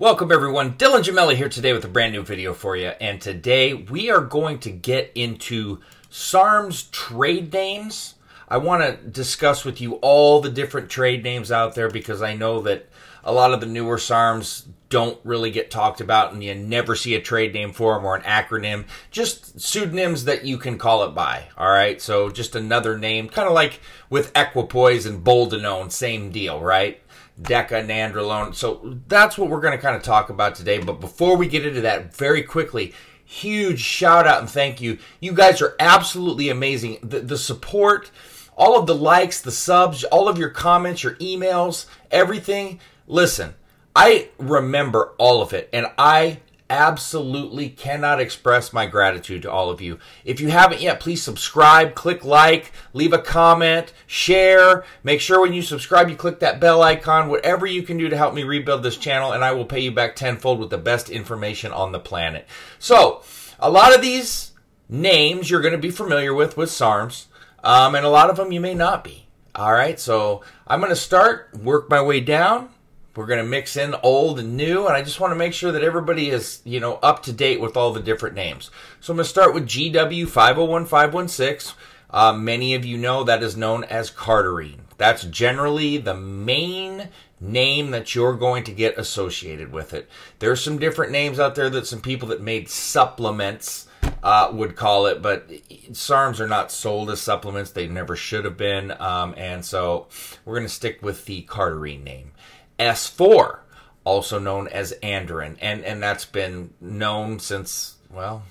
Welcome everyone, Dylan Gemelli here today with a brand new video for you. And today we are going to get into SARM's trade names. I want to discuss with you all the different trade names out there because I know that a lot of the newer SARMs don't really get talked about and you never see a trade name for them or an acronym. Just pseudonyms that you can call it by. All right. So just another name, kind of like with Equipoise and Boldenone, same deal, right? Deca, Nandrolone. So that's what we're going to kind of talk about today. But before we get into that, very quickly, huge shout out and thank you. You guys are absolutely amazing. The, the support, all of the likes, the subs, all of your comments, your emails, everything. Listen, I remember all of it and I absolutely cannot express my gratitude to all of you. If you haven't yet, please subscribe, click like, leave a comment, share. Make sure when you subscribe, you click that bell icon, whatever you can do to help me rebuild this channel, and I will pay you back tenfold with the best information on the planet. So, a lot of these names you're going to be familiar with with SARMs, um, and a lot of them you may not be. All right, so I'm going to start, work my way down we're going to mix in old and new, and I just want to make sure that everybody is, you know, up to date with all the different names. So I'm going to start with GW 501516. Uh, many of you know that is known as cardarine. That's generally the main name that you're going to get associated with it. There's some different names out there that some people that made supplements uh, would call it, but SARMs are not sold as supplements. They never should have been. Um, and so we're going to stick with the cardarine name. S4, also known as Andarine, and and that's been known since well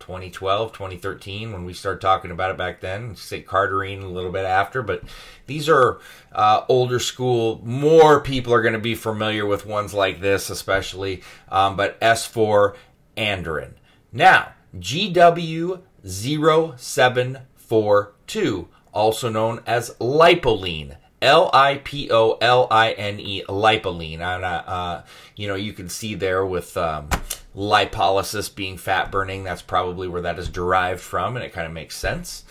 2012 2013 when we started talking about it back then. Say cardarine a little bit after but these are uh, older school. More people are going to be familiar with ones like this especially um, but s4 andarine now gw 0742 also known as lipoline L I P O L I N E, lipoline. And, uh, uh, you know, you can see there with um, lipolysis being fat burning. That's probably where that is derived from, and it kind of makes sense.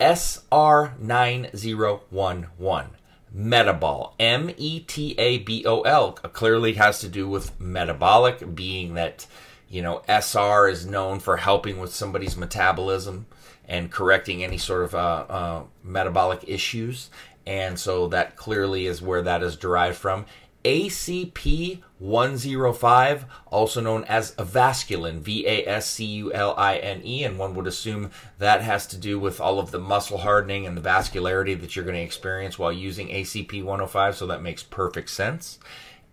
SR9011. Metabol, M E T A B O L, clearly has to do with metabolic, being that, you know, SR is known for helping with somebody's metabolism and correcting any sort of uh, uh, metabolic issues and so that clearly is where that is derived from. ACP 105, also known as Vasculine, V A S C U L I N E, and one would assume that has to do with all of the muscle hardening and the vascularity that you're going to experience while using ACP 105, so that makes perfect sense.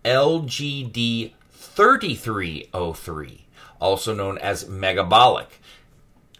LGD 3303, also known as Megabolic.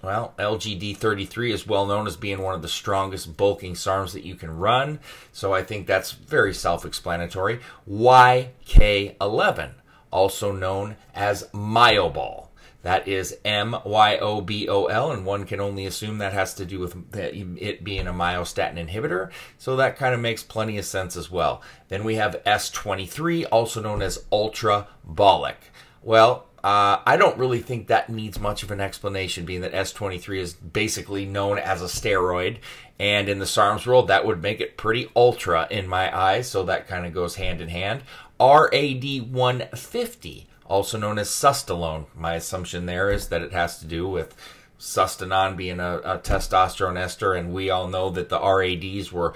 Well, LGD 33 is well known as being one of the strongest bulking SARMs that you can run, so I think that's very self explanatory. YK11, also known as Myobol. That is M Y O B O L, and one can only assume that has to do with it being a myostatin inhibitor, so that kind of makes plenty of sense as well. Then we have S23, also known as Ultrabolic. Well, uh, I don't really think that needs much of an explanation, being that S23 is basically known as a steroid. And in the SARMs world, that would make it pretty ultra in my eyes, so that kind of goes hand in hand. RAD 150, also known as Sustalone. My assumption there is that it has to do with Sustanon being a, a, testosterone ester, and we all know that the RADs were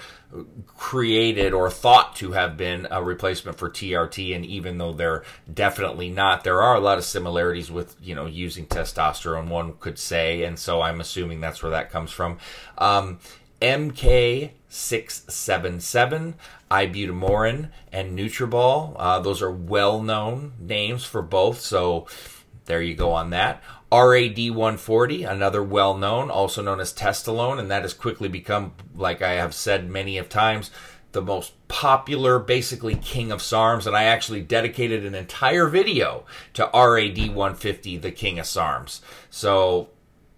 created or thought to have been a replacement for TRT, and even though they're definitely not, there are a lot of similarities with you know using testosterone. One could say, and so I'm assuming that's where that comes from. Um, MK677, ibutamoren, and Nutrobal. Uh, those are well known names for both, so there you go on that. RAD 140, another well known, also known as Testolone, and that has quickly become, like I have said many of times, the most popular, basically king of SARMs. And I actually dedicated an entire video to RAD 150, the king of SARMs. So,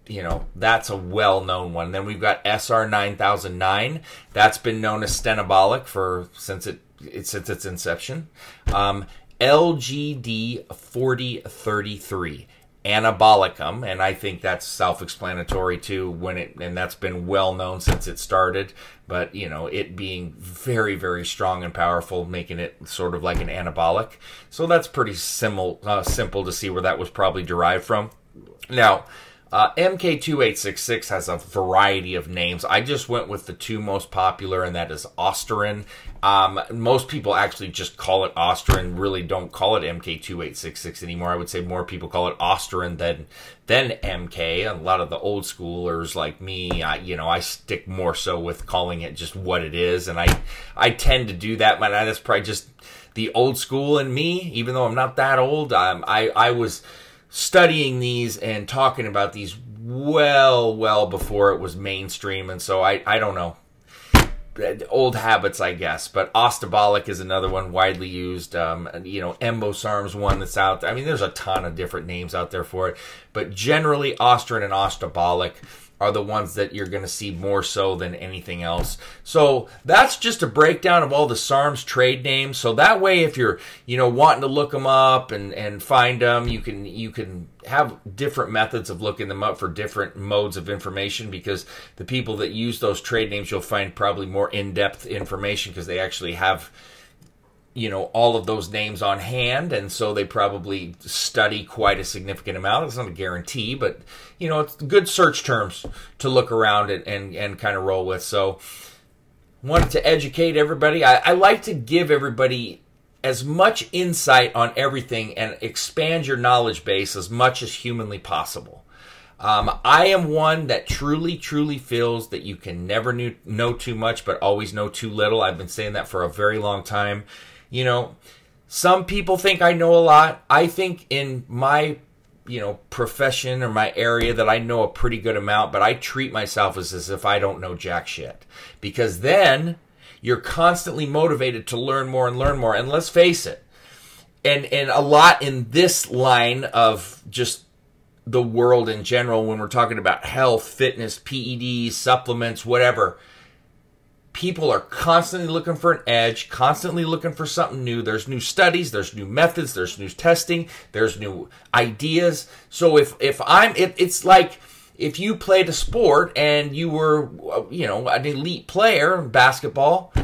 you know, that's a well known one. Then we've got SR 9009. That's been known as Stenabolic for since it, since its inception. Um, LGD 4033. anabolicum, and I think that's self-explanatory too. When it and that's been well known since it started. But you know, it being very, very strong and powerful, making it sort of like an anabolic. So that's pretty simple, uh, simple to see where that was probably derived from. Now. Uh, MK2866 has a variety of names. I just went with the two most popular, and that is Ostarine. Um, most people actually just call it Ostarine, really don't call it MK2866 anymore. I would say more people call it Ostarine than than MK. A lot of the old schoolers like me, I, you know, I stick more so with calling it just what it is, and I I tend to do that. But that's probably just the old school in me. Even though I'm not that old, um, I I was studying these and talking about these well, well before it was mainstream. And so I, I don't know. Old habits, I guess. But ostabolic is another one widely used. Um, you know, enobosarm's one that's out there. I mean, there's a ton of different names out there for it. But generally, Ostarine and ostabolic are the ones that you're going to see more so than anything else. So that's just a breakdown of all the SARM's trade names. So that way, if you're you know wanting to look them up and and find them, you can you can have different methods of looking them up for different modes of information because the people that use those trade names you'll find probably more in-depth information because they actually have you know all of those names on hand and so they probably study quite a significant amount it's not a guarantee but you know it's good search terms to look around and and, and kind of roll with so wanted to educate everybody I, I like to give everybody as much insight on everything and expand your knowledge base as much as humanly possible um, I am one that truly, truly feels that you can never knew, know too much, but always know too little. I've been saying that for a very long time. You know, some people think I know a lot. I think in my you know profession or my area that I know a pretty good amount, but I treat myself as, as if I don't know jack shit. Because then you're constantly motivated to learn more and learn more. And let's face it, and and a lot in this line of just the world in general when we're talking about health, fitness, PEDs, supplements, whatever people are constantly looking for an edge, constantly looking for something new. There's new studies, there's new methods, there's new testing, there's new ideas. So if if I'm if it's like if you played a sport and you were uh, you know an elite player in basketball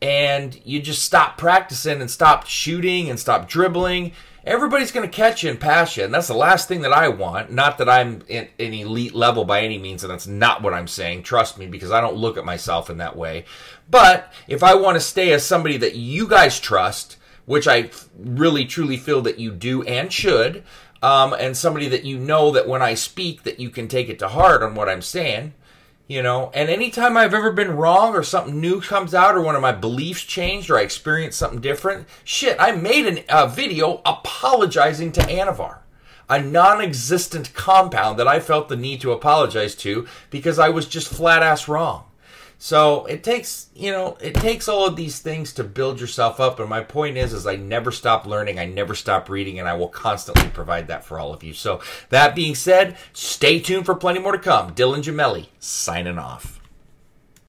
and you just stopped practicing and stopped shooting and stopped dribbling everybody's going to catch you and pass you. And that's the last thing that I want. Not that I'm an elite level by any means, and that's not what I'm saying. Trust me, because I don't look at myself in that way. But if I want to stay as somebody that you guys trust, which I really truly feel that you do and should, um, and somebody that you know that when I speak that you can take it to heart on what I'm saying, you know? And anytime i've ever been wrong or something new comes out or one of my beliefs changed or i experienced something different shit i made a uh, video apologizing to anavar. A non-existent compound that i felt the need to apologize to because i was just flat ass wrong so it takes, you know, it takes all of these things to build yourself up. And my point is, is I never stop learning. I never stop reading and I will constantly provide that for all of you. So that being said, stay tuned for plenty more to come. Dylan Gemelli signing off.